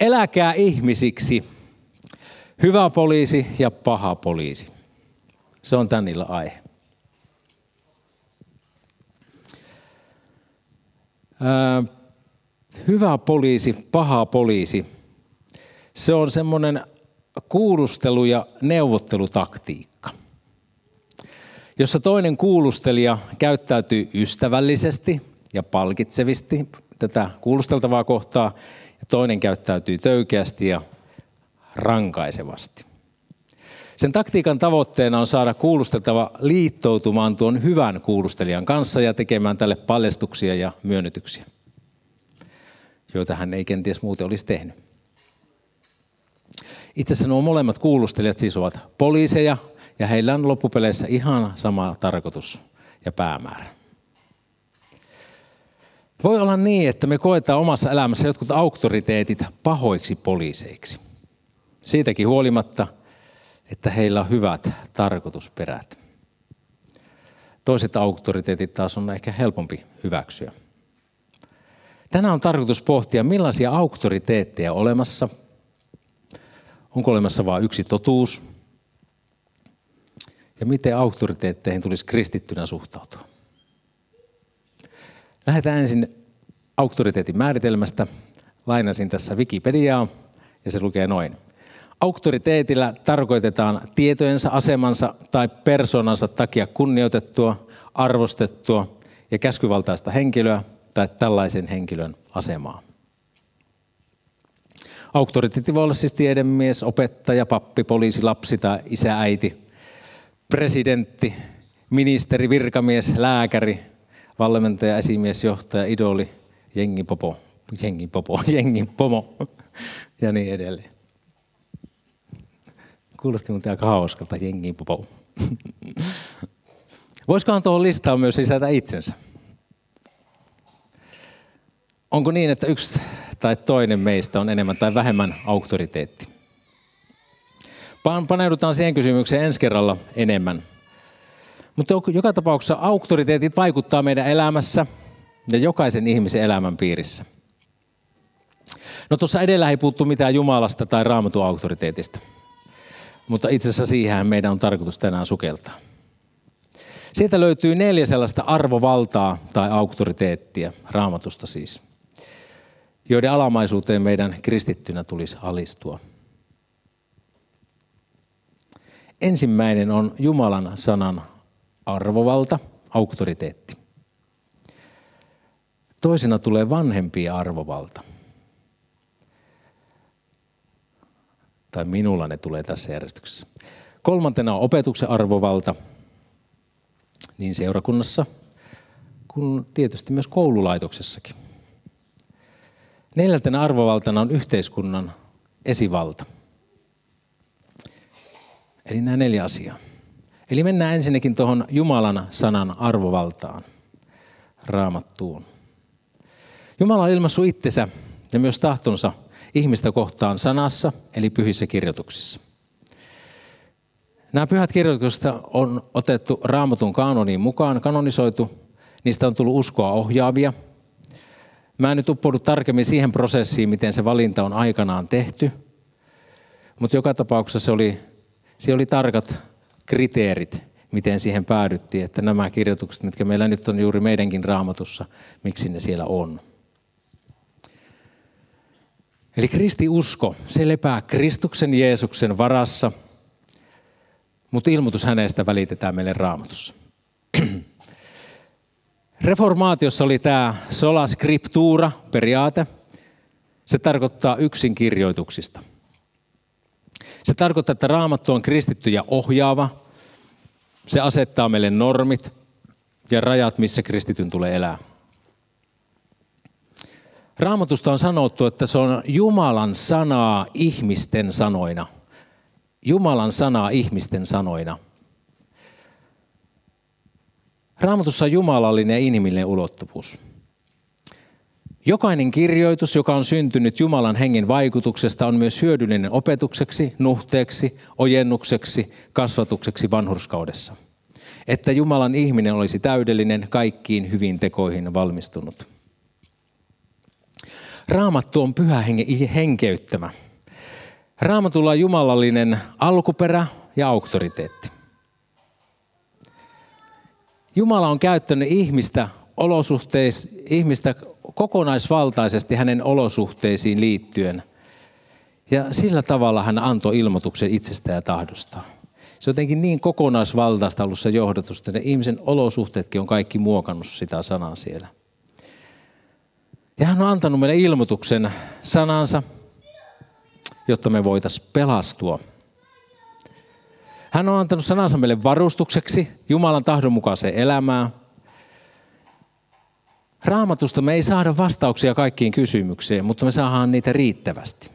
Eläkää ihmisiksi. Hyvä poliisi ja paha poliisi. Se on tän illan aihe. Ää, hyvä poliisi, paha poliisi. Se on semmoinen kuulustelu- ja neuvottelutaktiikka, jossa toinen kuulustelija käyttäytyy ystävällisesti ja palkitsevisti tätä kuulusteltavaa kohtaa, toinen käyttäytyy töykeästi ja rankaisevasti. Sen taktiikan tavoitteena on saada kuulusteltava liittoutumaan tuon hyvän kuulustelijan kanssa ja tekemään tälle paljastuksia ja myönnytyksiä, joita hän ei kenties muuten olisi tehnyt. Itse asiassa nuo molemmat kuulustelijat siis ovat poliiseja ja heillä on loppupeleissä ihan sama tarkoitus ja päämäärä. Voi olla niin, että me koetaan omassa elämässä jotkut auktoriteetit pahoiksi poliiseiksi. Siitäkin huolimatta, että heillä on hyvät tarkoitusperät. Toiset auktoriteetit taas on ehkä helpompi hyväksyä. Tänään on tarkoitus pohtia, millaisia auktoriteetteja on olemassa. Onko olemassa vain yksi totuus? Ja miten auktoriteetteihin tulisi kristittynä suhtautua? Lähdetään ensin auktoriteetin määritelmästä. Lainasin tässä Wikipediaa ja se lukee noin. Auktoriteetillä tarkoitetaan tietojensa, asemansa tai persoonansa takia kunnioitettua, arvostettua ja käskyvaltaista henkilöä tai tällaisen henkilön asemaa. Auktoriteetti voi olla siis tiedemies, opettaja, pappi, poliisi, lapsi tai isä, äiti, presidentti, ministeri, virkamies, lääkäri, valmentaja, esimies, johtaja, idoli, jengipopo, jengipopo, jengipomo ja niin edelleen. Kuulosti muuten aika hauskalta, jengipopo. Voisikohan tuohon listaan myös lisätä itsensä? Onko niin, että yksi tai toinen meistä on enemmän tai vähemmän auktoriteetti? Paneudutaan siihen kysymykseen ensi kerralla enemmän. Mutta joka tapauksessa auktoriteetit vaikuttaa meidän elämässä ja jokaisen ihmisen elämän piirissä. No tuossa edellä ei puuttu mitään Jumalasta tai raamatun auktoriteetista. Mutta itse asiassa siihen meidän on tarkoitus tänään sukeltaa. Sieltä löytyy neljä sellaista arvovaltaa tai auktoriteettia, raamatusta siis, joiden alamaisuuteen meidän kristittynä tulisi alistua. Ensimmäinen on Jumalan sanan arvovalta, auktoriteetti. Toisena tulee vanhempia arvovalta. Tai minulla ne tulee tässä järjestyksessä. Kolmantena on opetuksen arvovalta niin seurakunnassa kuin tietysti myös koululaitoksessakin. Neljäntenä arvovaltana on yhteiskunnan esivalta. Eli nämä neljä asiaa. Eli mennään ensinnäkin tuohon Jumalan sanan arvovaltaan, raamattuun. Jumala on ilmaissut itsensä ja myös tahtonsa ihmistä kohtaan sanassa, eli pyhissä kirjoituksissa. Nämä pyhät kirjoitukset on otettu raamatun kanoniin mukaan, kanonisoitu. Niistä on tullut uskoa ohjaavia. Mä en nyt uppoudu tarkemmin siihen prosessiin, miten se valinta on aikanaan tehty. Mutta joka tapauksessa se oli, se oli tarkat kriteerit, miten siihen päädyttiin, että nämä kirjoitukset, mitkä meillä nyt on juuri meidänkin raamatussa, miksi ne siellä on. Eli kristiusko, se lepää Kristuksen Jeesuksen varassa, mutta ilmoitus hänestä välitetään meille raamatussa. Reformaatiossa oli tämä sola scriptura periaate. Se tarkoittaa yksin kirjoituksista. Se tarkoittaa, että raamattu on kristitty ja ohjaava. Se asettaa meille normit ja rajat, missä kristityn tulee elää. Raamatusta on sanottu, että se on Jumalan sanaa ihmisten sanoina. Jumalan sanaa ihmisten sanoina. Raamatussa on jumalallinen ja inhimillinen ulottuvuus. Jokainen kirjoitus, joka on syntynyt Jumalan hengen vaikutuksesta, on myös hyödyllinen opetukseksi, nuhteeksi, ojennukseksi, kasvatukseksi vanhurskaudessa. Että Jumalan ihminen olisi täydellinen, kaikkiin hyvin tekoihin valmistunut. Raamattu on pyhä henkeyttämä. Raamatulla on jumalallinen alkuperä ja auktoriteetti. Jumala on käyttänyt ihmistä olosuhteis, ihmistä kokonaisvaltaisesti hänen olosuhteisiin liittyen. Ja sillä tavalla hän antoi ilmoituksen itsestä ja tahdostaan. Se on jotenkin niin kokonaisvaltaista ollut se johdatus, että ne ihmisen olosuhteetkin on kaikki muokannut sitä sanaa siellä. Ja hän on antanut meille ilmoituksen sanansa, jotta me voitaisiin pelastua. Hän on antanut sanansa meille varustukseksi Jumalan tahdon mukaiseen elämään. Raamatusta me ei saada vastauksia kaikkiin kysymyksiin, mutta me saadaan niitä riittävästi.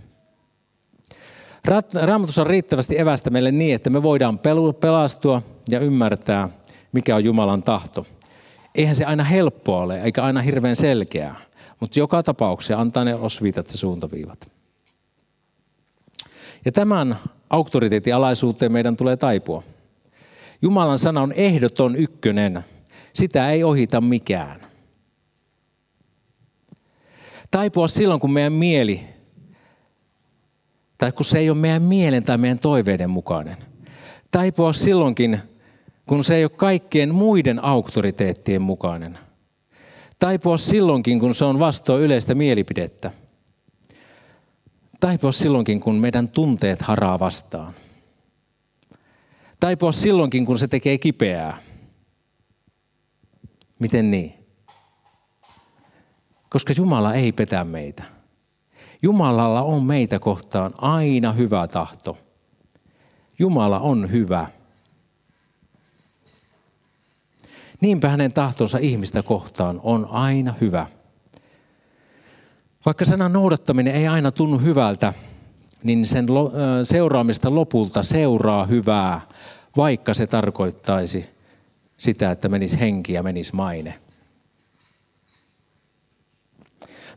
Raamatussa on riittävästi evästä meille niin, että me voidaan pelastua ja ymmärtää, mikä on Jumalan tahto. Eihän se aina helppoa ole, eikä aina hirveän selkeää, mutta joka tapauksessa antaa ne osviitat ja suuntaviivat. Ja tämän auktoriteetin alaisuuteen meidän tulee taipua. Jumalan sana on ehdoton ykkönen. Sitä ei ohita mikään. Taipua silloin, kun meidän mieli, tai kun se ei ole meidän mielen tai meidän toiveiden mukainen. Taipua silloinkin, kun se ei ole kaikkien muiden auktoriteettien mukainen. Taipua silloinkin, kun se on vastoin yleistä mielipidettä – Taipua silloinkin, kun meidän tunteet haraa vastaan. Taipua silloinkin, kun se tekee kipeää. Miten niin? Koska Jumala ei petä meitä. Jumalalla on meitä kohtaan aina hyvä tahto. Jumala on hyvä. Niinpä hänen tahtonsa ihmistä kohtaan on aina hyvä. Vaikka sanan noudattaminen ei aina tunnu hyvältä, niin sen seuraamista lopulta seuraa hyvää, vaikka se tarkoittaisi sitä, että menisi henki ja menisi maine.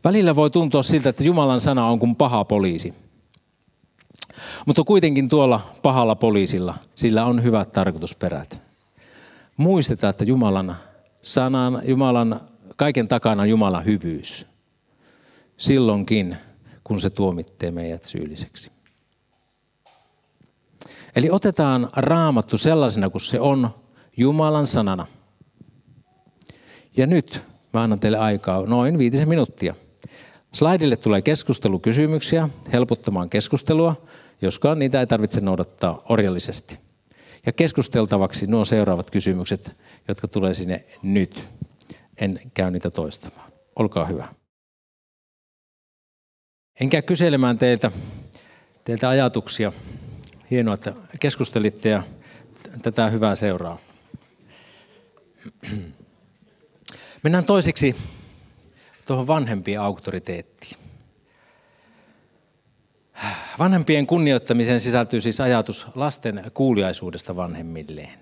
Välillä voi tuntua siltä, että Jumalan sana on kuin paha poliisi. Mutta kuitenkin tuolla pahalla poliisilla, sillä on hyvät tarkoitusperät. Muistetaan, että Jumalan sanan, Jumalan, kaiken takana on Jumalan hyvyys silloinkin, kun se tuomittee meidät syylliseksi. Eli otetaan raamattu sellaisena kuin se on Jumalan sanana. Ja nyt mä annan teille aikaa noin viitisen minuuttia. Slaidille tulee keskustelukysymyksiä helpottamaan keskustelua, joskaan niitä ei tarvitse noudattaa orjallisesti. Ja keskusteltavaksi nuo seuraavat kysymykset, jotka tulee sinne nyt. En käy niitä toistamaan. Olkaa hyvä. En käy kyselemään teiltä, teiltä ajatuksia. Hienoa, että keskustelitte ja tätä hyvää seuraa. Mennään toiseksi tuohon vanhempien auktoriteettiin. Vanhempien kunnioittamiseen sisältyy siis ajatus lasten kuuliaisuudesta vanhemmilleen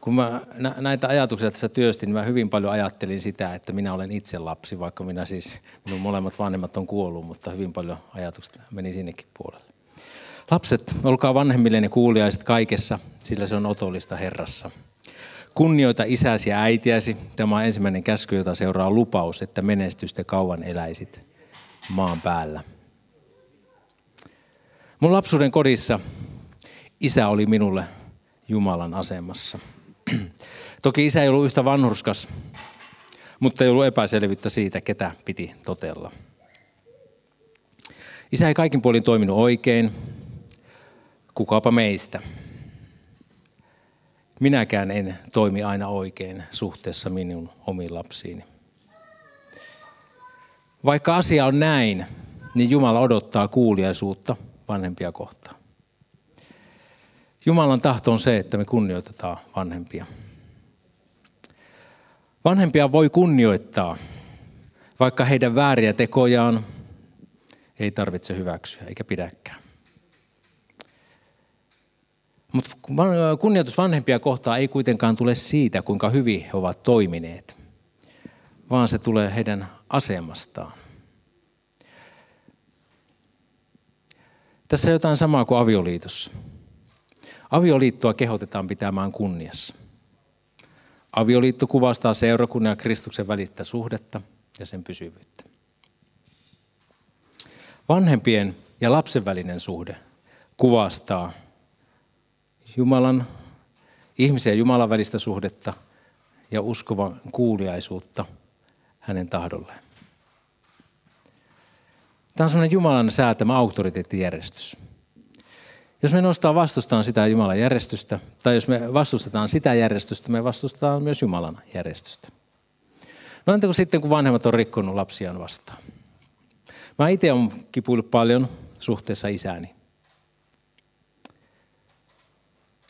kun mä näitä ajatuksia tässä työstin, niin mä hyvin paljon ajattelin sitä, että minä olen itse lapsi, vaikka minä siis, minun molemmat vanhemmat on kuollut, mutta hyvin paljon ajatuksia meni sinnekin puolelle. Lapset, olkaa vanhemmillenne kuuliaiset kaikessa, sillä se on otollista Herrassa. Kunnioita isäsi ja äitiäsi. Tämä on ensimmäinen käsky, jota seuraa lupaus, että menestystä kauan eläisit maan päällä. Mun lapsuuden kodissa isä oli minulle Jumalan asemassa. Toki isä ei ollut yhtä vanhurskas, mutta ei ollut epäselvyyttä siitä, ketä piti totella. Isä ei kaikin puolin toiminut oikein. Kukaapa meistä. Minäkään en toimi aina oikein suhteessa minun omiin lapsiini. Vaikka asia on näin, niin Jumala odottaa kuuliaisuutta vanhempia kohtaan. Jumalan tahto on se, että me kunnioitetaan vanhempia. Vanhempia voi kunnioittaa, vaikka heidän vääriä tekojaan ei tarvitse hyväksyä eikä pidäkään. Mutta kunnioitus vanhempia kohtaan ei kuitenkaan tule siitä, kuinka hyvin he ovat toimineet, vaan se tulee heidän asemastaan. Tässä on jotain samaa kuin avioliitossa. Avioliittoa kehotetaan pitämään kunniassa. Avioliitto kuvastaa seurakunnan ja Kristuksen välistä suhdetta ja sen pysyvyyttä. Vanhempien ja lapsen välinen suhde kuvastaa Jumalan, ihmisen ja Jumalan välistä suhdetta ja uskovan kuuliaisuutta hänen tahdolleen. Tämä on sellainen Jumalan säätämä auktoriteettijärjestys. Jos me nostaa vastustaan sitä Jumalan järjestystä, tai jos me vastustetaan sitä järjestystä, me vastustetaan myös Jumalan järjestystä. No entä kun sitten, kun vanhemmat on rikkonut lapsiaan vastaan? Mä itse olen kipuillut paljon suhteessa isääni.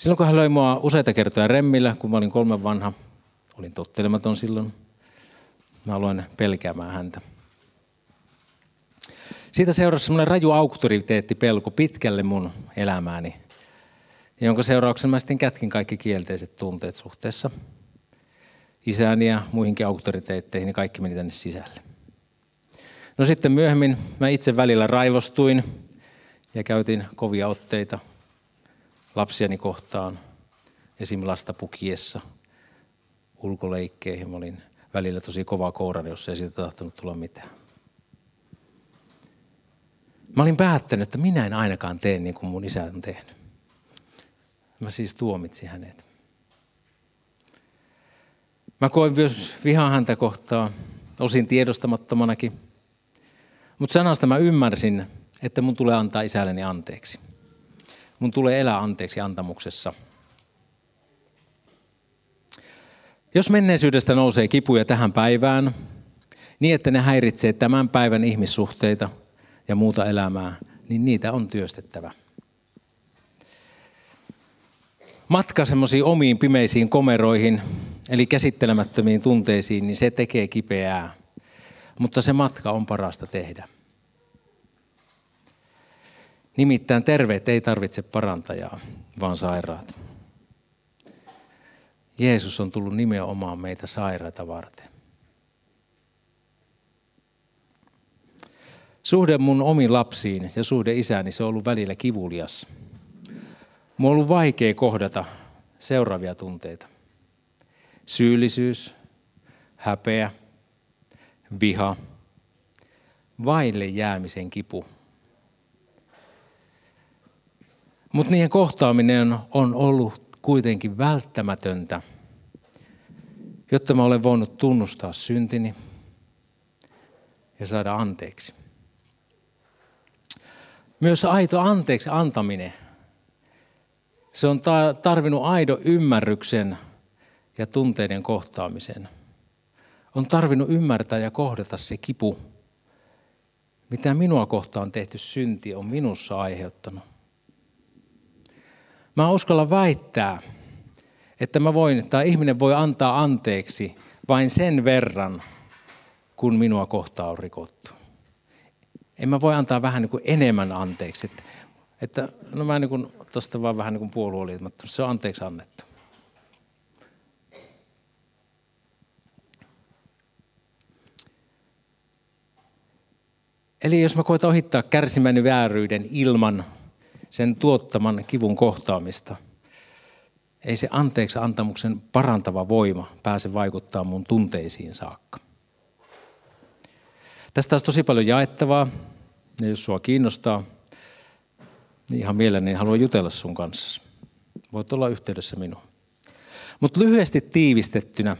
Silloin kun hän löi mua useita kertoja remmillä, kun mä olin kolmen vanha, olin tottelematon silloin. Mä aloin pelkäämään häntä. Siitä seurasi semmoinen raju auktoriteettipelko pitkälle mun elämääni, jonka seurauksena mä sitten kätkin kaikki kielteiset tunteet suhteessa isääni ja muihinkin auktoriteetteihin, niin kaikki meni tänne sisälle. No sitten myöhemmin mä itse välillä raivostuin ja käytin kovia otteita lapsiani kohtaan, esim. lasta pukiessa, ulkoleikkeihin. Mä olin välillä tosi kova kourani, jos ei siitä tahtonut tulla mitään. Mä olin päättänyt, että minä en ainakaan tee niin kuin mun isä on tehnyt. Mä siis tuomitsin hänet. Mä koin myös vihaa häntä kohtaa, osin tiedostamattomanakin. Mutta sanasta mä ymmärsin, että mun tulee antaa isälleni anteeksi. Mun tulee elää anteeksi antamuksessa. Jos menneisyydestä nousee kipuja tähän päivään, niin että ne häiritsee tämän päivän ihmissuhteita – ja muuta elämää, niin niitä on työstettävä. Matka semmoisiin omiin pimeisiin komeroihin, eli käsittelemättömiin tunteisiin, niin se tekee kipeää. Mutta se matka on parasta tehdä. Nimittäin terveet ei tarvitse parantajaa, vaan sairaat. Jeesus on tullut nimenomaan meitä sairaita varten. Suhde mun omiin lapsiin ja suhde isäni, se on ollut välillä kivulias. Mulla on ollut vaikea kohdata seuraavia tunteita. Syyllisyys, häpeä, viha, vaille jäämisen kipu. Mutta niiden kohtaaminen on ollut kuitenkin välttämätöntä, jotta mä olen voinut tunnustaa syntini ja saada anteeksi. Myös aito anteeksi antaminen. Se on tarvinnut aidon ymmärryksen ja tunteiden kohtaamisen. On tarvinnut ymmärtää ja kohdata se kipu, mitä minua kohtaan tehty synti on minussa aiheuttanut. Mä uskalla väittää, että mä voin, tai ihminen voi antaa anteeksi vain sen verran, kun minua kohtaa on rikottu en mä voi antaa vähän niin kuin enemmän anteeksi. Että, että no mä niin kuin, tosta vaan vähän niin kuin puolueoliittomattomuus, se on anteeksi annettu. Eli jos mä koitan ohittaa kärsimäni vääryyden ilman sen tuottaman kivun kohtaamista, ei se anteeksi antamuksen parantava voima pääse vaikuttaa mun tunteisiin saakka. Tästä olisi tosi paljon jaettavaa, ja jos sua kiinnostaa, niin ihan mielelläni haluan jutella sun kanssa. Voit olla yhteydessä minuun. Mutta lyhyesti tiivistettynä,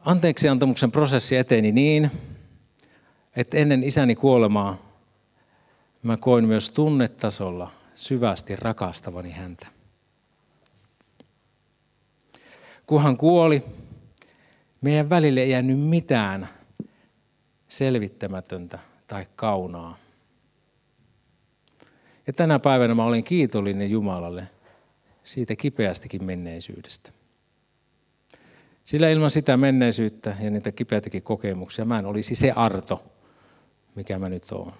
anteeksiantamuksen prosessi eteni niin, että ennen isäni kuolemaa mä koin myös tunnetasolla syvästi rakastavani häntä. Kun hän kuoli, meidän välille ei jäänyt mitään selvittämätöntä tai kaunaa. Ja tänä päivänä mä olen kiitollinen Jumalalle siitä kipeästikin menneisyydestä. Sillä ilman sitä menneisyyttä ja niitä kipeätäkin kokemuksia mä en olisi se arto, mikä mä nyt oon.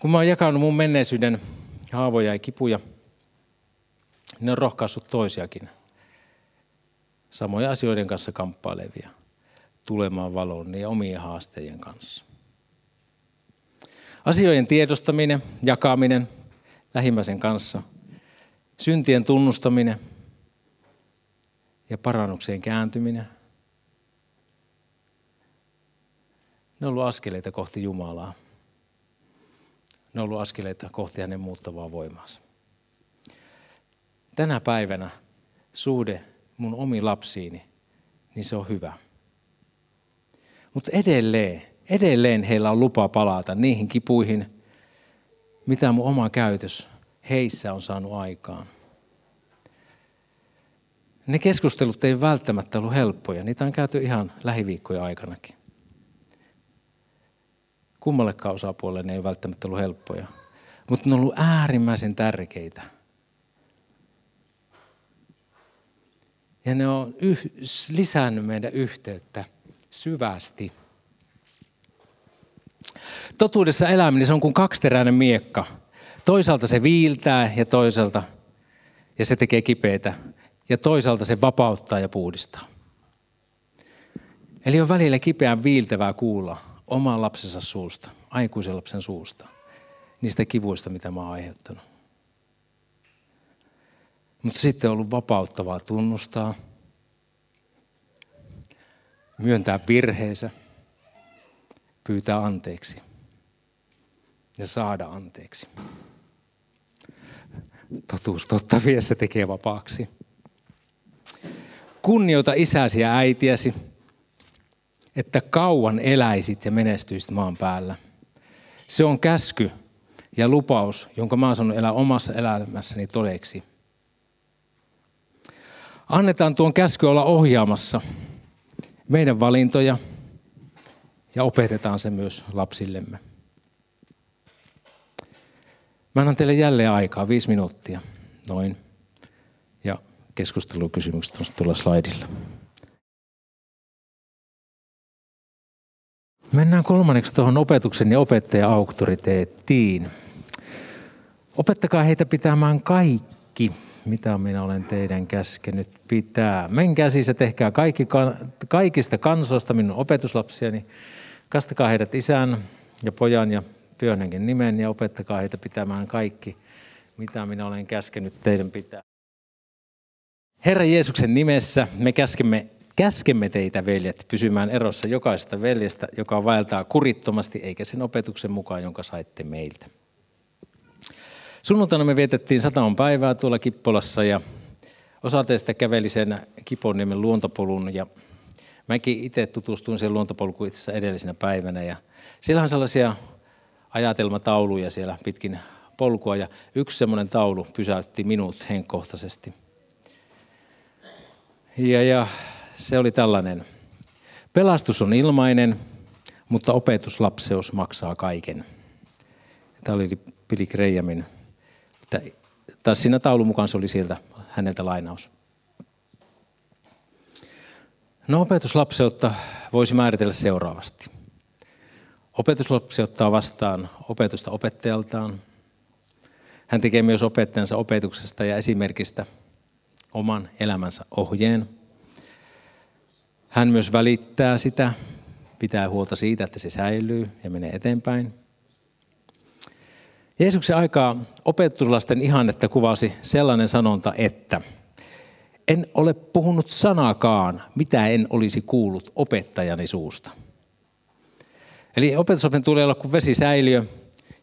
Kun mä oon jakanut mun menneisyyden haavoja ja kipuja, ne on rohkaissut toisiakin samoja asioiden kanssa kamppailevia tulemaan valoon niin omien haasteiden kanssa. Asioiden tiedostaminen, jakaminen lähimmäisen kanssa, syntien tunnustaminen ja parannukseen kääntyminen. Ne on ollut askeleita kohti Jumalaa. Ne on ollut askeleita kohti hänen muuttavaa voimaansa. Tänä päivänä suhde mun omi lapsiini, niin se on hyvä. Mutta edelleen, edelleen heillä on lupa palata niihin kipuihin, mitä mun oma käytös heissä on saanut aikaan. Ne keskustelut ei välttämättä ollut helppoja. Niitä on käyty ihan lähiviikkojen aikanakin. Kummallekaan osapuolelle ne ei välttämättä ollut helppoja. Mutta ne on ollut äärimmäisen tärkeitä. Ja ne on yh- lisännyt meidän yhteyttä syvästi. Totuudessa eläminen se on kuin kaksiteräinen miekka. Toisaalta se viiltää ja toisaalta ja se tekee kipeitä ja toisaalta se vapauttaa ja puhdistaa. Eli on välillä kipeän viiltävää kuulla oman lapsensa suusta, aikuisen lapsen suusta, niistä kivuista, mitä mä oon aiheuttanut. Mutta sitten on ollut vapauttavaa tunnustaa, myöntää virheensä, pyytää anteeksi ja saada anteeksi. Totuus totta vie se tekee vapaaksi. Kunnioita isäsi ja äitiäsi, että kauan eläisit ja menestyisit maan päällä. Se on käsky ja lupaus, jonka mä oon elää omassa elämässäni todeksi. Annetaan tuon käsky olla ohjaamassa meidän valintoja ja opetetaan se myös lapsillemme. Mä annan teille jälleen aikaa, viisi minuuttia, noin. Ja keskustelukysymykset on tuolla slaidilla. Mennään kolmanneksi tuohon opetuksen ja opettajan auktoriteettiin. Opettakaa heitä pitämään kaikki, mitä minä olen teidän käskenyt pitää. Menkää siis ja tehkää kaikki, kaikista kansoista minun opetuslapsiani. Kastakaa heidät isän ja pojan ja pyönenkin nimen ja opettakaa heitä pitämään kaikki, mitä minä olen käskenyt teidän pitää. Herra Jeesuksen nimessä me käskemme, käskemme teitä, veljet, pysymään erossa jokaisesta veljestä, joka vaeltaa kurittomasti, eikä sen opetuksen mukaan, jonka saitte meiltä. Sunnuntaina me vietettiin sataon päivää tuolla Kippolassa ja osa teistä käveli sen Kiponiemen luontopolun ja mäkin itse tutustuin sen luontopolkuun itse edellisenä päivänä ja siellä on sellaisia ajatelmatauluja siellä pitkin polkua ja yksi semmoinen taulu pysäytti minut henkkohtaisesti. Ja, ja se oli tällainen. Pelastus on ilmainen, mutta opetuslapseus maksaa kaiken. Tämä oli Billy Grahamin tai siinä taulun mukaan se oli sieltä häneltä lainaus. No opetuslapseutta voisi määritellä seuraavasti. Opetuslapsi ottaa vastaan opetusta opettajaltaan. Hän tekee myös opettajansa opetuksesta ja esimerkistä oman elämänsä ohjeen. Hän myös välittää sitä, pitää huolta siitä, että se säilyy ja menee eteenpäin. Jeesuksen aikaa opetuslasten ihannetta kuvasi sellainen sanonta, että en ole puhunut sanakaan, mitä en olisi kuullut opettajani suusta. Eli opetusopen tulee olla kuin vesisäiliö,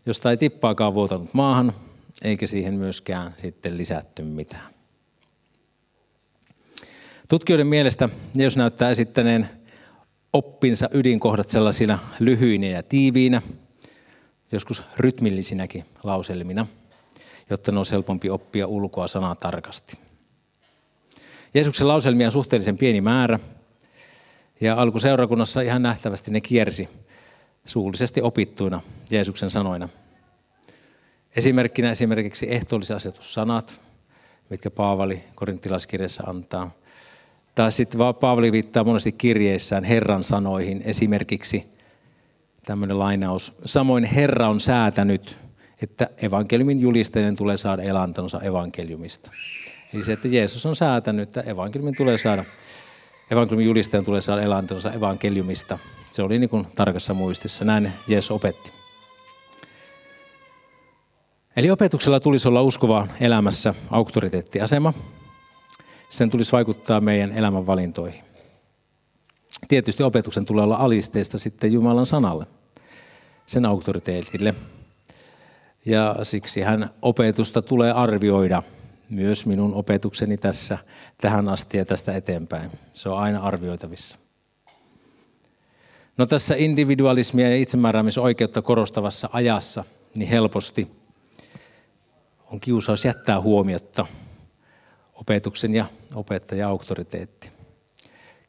josta ei tippaakaan vuotanut maahan, eikä siihen myöskään sitten lisätty mitään. Tutkijoiden mielestä jos näyttää esittäneen oppinsa ydinkohdat sellaisina lyhyinä ja tiiviinä – joskus rytmillisinäkin lauselmina, jotta ne on helpompi oppia ulkoa sanaa tarkasti. Jeesuksen lauselmia on suhteellisen pieni määrä, ja alkuseurakunnassa ihan nähtävästi ne kiersi suullisesti opittuina Jeesuksen sanoina. Esimerkkinä esimerkiksi ehtoollisasetussanat, mitkä Paavali korinttilaskirjassa antaa. Tai sitten Paavali viittaa monesti kirjeissään Herran sanoihin, esimerkiksi tämmöinen lainaus. Samoin Herra on säätänyt, että evankeliumin julistajien tulee saada elantonsa evankeliumista. Eli se, että Jeesus on säätänyt, että evankeliumin tulee saada, evankeliumin julistajan tulee saada elantonsa evankeliumista. Se oli niin kuin tarkassa muistissa. Näin Jeesus opetti. Eli opetuksella tulisi olla uskovaa elämässä auktoriteettiasema. Sen tulisi vaikuttaa meidän elämän valintoihin. Tietysti opetuksen tulee olla alisteista sitten Jumalan sanalle, sen auktoriteetille. Ja siksi hän opetusta tulee arvioida, myös minun opetukseni tässä tähän asti ja tästä eteenpäin. Se on aina arvioitavissa. No tässä individualismia ja itsemääräämisoikeutta korostavassa ajassa niin helposti on kiusaus jättää huomiotta opetuksen ja opettajan auktoriteetti.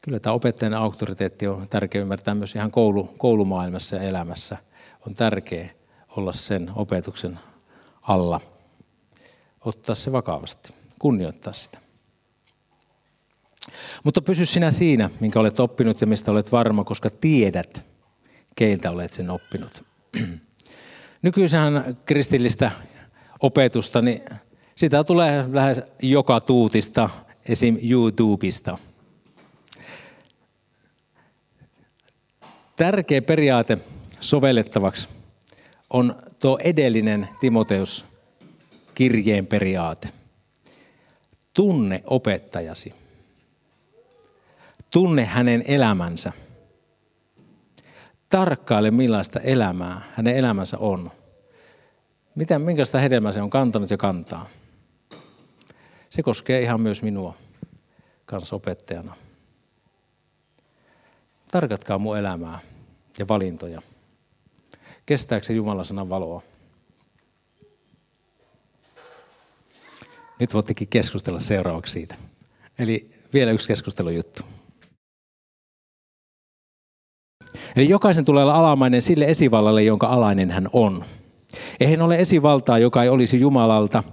Kyllä tämä opettajan auktoriteetti on tärkeä ymmärtää myös ihan koulu, koulumaailmassa ja elämässä. On tärkeää olla sen opetuksen alla, ottaa se vakavasti, kunnioittaa sitä. Mutta pysy sinä siinä, minkä olet oppinut ja mistä olet varma, koska tiedät, keiltä olet sen oppinut. Nykyisähän kristillistä opetusta, niin sitä tulee lähes joka tuutista, esim. YouTubesta. Tärkeä periaate sovellettavaksi on tuo edellinen Timoteus kirjeen periaate. Tunne opettajasi. Tunne hänen elämänsä. Tarkkaile millaista elämää hänen elämänsä on. Mitä, minkälaista hedelmää se on kantanut ja kantaa. Se koskee ihan myös minua kanssa opettajana. Tarkatkaa mun elämää ja valintoja. Kestääkö se Jumalan sanan valoa? Nyt voittekin keskustella seuraavaksi siitä. Eli vielä yksi keskustelujuttu. Eli jokaisen tulee olla alamainen sille esivallalle, jonka alainen hän on. Eihän ole esivaltaa, joka ei olisi Jumalalta.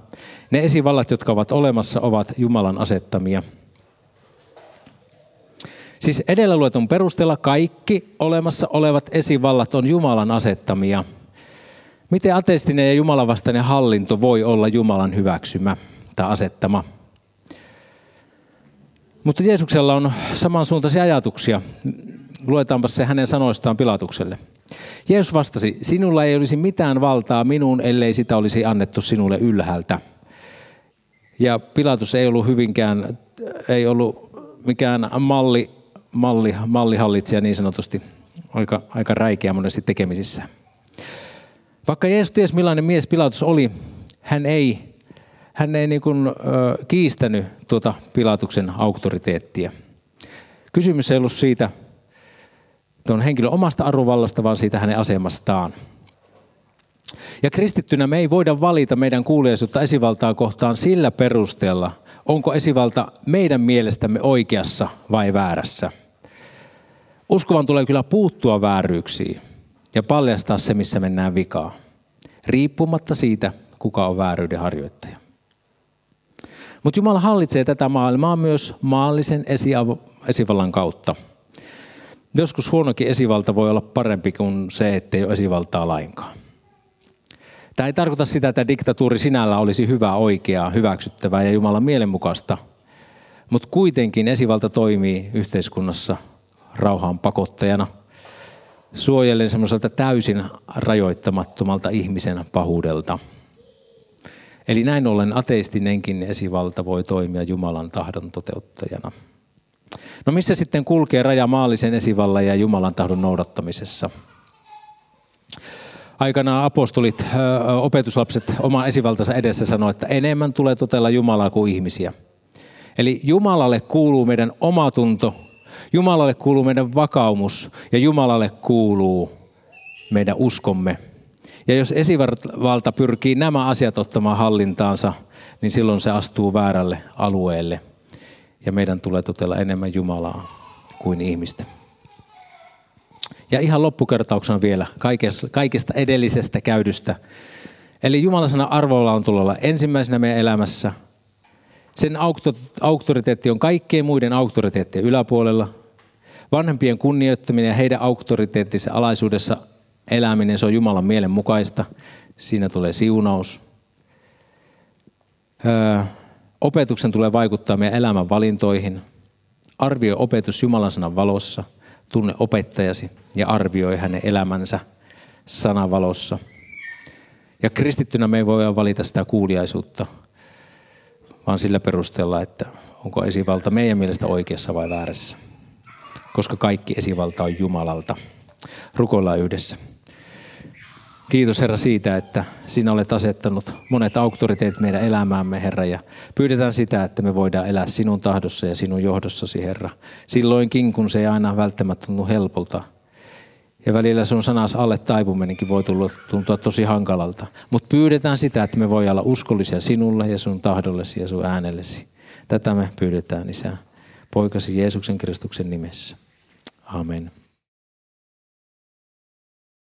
Ne esivallat, jotka ovat olemassa, ovat Jumalan asettamia. Siis edellä luetun perusteella kaikki olemassa olevat esivallat on Jumalan asettamia. Miten ateistinen ja Jumalan vastainen hallinto voi olla Jumalan hyväksymä tai asettama? Mutta Jeesuksella on samansuuntaisia ajatuksia. Luetaanpa se hänen sanoistaan Pilatukselle. Jeesus vastasi, sinulla ei olisi mitään valtaa minuun, ellei sitä olisi annettu sinulle ylhäältä. Ja Pilatus ei ollut hyvinkään, ei ollut mikään malli, malli, mallihallitsija niin sanotusti, aika, aika räikeä monesti tekemisissä. Vaikka Jeesus ties millainen mies Pilatus oli, hän ei, hän ei niin kuin, ö, kiistänyt tuota Pilatuksen auktoriteettia. Kysymys ei ollut siitä, tuon henkilön omasta arvovallasta, vaan siitä hänen asemastaan. Ja kristittynä me ei voida valita meidän kuuliaisuutta esivaltaa kohtaan sillä perusteella, onko esivalta meidän mielestämme oikeassa vai väärässä. Uskovan tulee kyllä puuttua vääryyksiin ja paljastaa se, missä mennään vikaa, riippumatta siitä, kuka on vääryyden harjoittaja. Mutta Jumala hallitsee tätä maailmaa myös maallisen esivallan kautta – Joskus huonokin esivalta voi olla parempi kuin se, ettei ole esivaltaa lainkaan. Tämä ei tarkoita sitä, että diktatuuri sinällä olisi hyvää, oikeaa, hyväksyttävää ja Jumalan mielenmukaista, mutta kuitenkin esivalta toimii yhteiskunnassa rauhaan pakottajana, suojellen semmoiselta täysin rajoittamattomalta ihmisen pahuudelta. Eli näin ollen ateistinenkin esivalta voi toimia Jumalan tahdon toteuttajana. No missä sitten kulkee raja maallisen esivallan ja Jumalan tahdon noudattamisessa? Aikanaan apostolit, opetuslapset oman esivaltansa edessä sanoivat, että enemmän tulee totella Jumalaa kuin ihmisiä. Eli Jumalalle kuuluu meidän omatunto, Jumalalle kuuluu meidän vakaumus ja Jumalalle kuuluu meidän uskomme. Ja jos esivalta pyrkii nämä asiat ottamaan hallintaansa, niin silloin se astuu väärälle alueelle – ja meidän tulee totella enemmän Jumalaa kuin ihmistä. Ja ihan loppukertauksena vielä kaikesta edellisestä käydystä. Eli Jumalan sana arvolla on tulla olla ensimmäisenä meidän elämässä. Sen auktoriteetti on kaikkien muiden auktoriteettien yläpuolella. Vanhempien kunnioittaminen ja heidän auktoriteettinsa alaisuudessa eläminen, se on Jumalan mielen mukaista. Siinä tulee siunaus. Öö, Opetuksen tulee vaikuttaa meidän elämän valintoihin. Arvioi opetus Jumalan sanan valossa. Tunne opettajasi ja arvioi hänen elämänsä sanan valossa. Ja kristittynä me ei voi valita sitä kuuliaisuutta, vaan sillä perusteella, että onko esivalta meidän mielestä oikeassa vai väärässä. koska kaikki esivalta on Jumalalta. Rukoillaan yhdessä. Kiitos Herra siitä, että sinä olet asettanut monet auktoriteet meidän elämäämme, Herra, ja pyydetään sitä, että me voidaan elää sinun tahdossa ja sinun johdossasi, Herra. Silloinkin, kun se ei aina välttämättä tunnu helpolta, ja välillä sun sanas alle taipuminenkin voi tulla, tuntua tosi hankalalta. Mutta pyydetään sitä, että me voi olla uskollisia sinulle ja sun tahdollesi ja sun äänellesi. Tätä me pyydetään, Isä, poikasi Jeesuksen Kristuksen nimessä. Amen.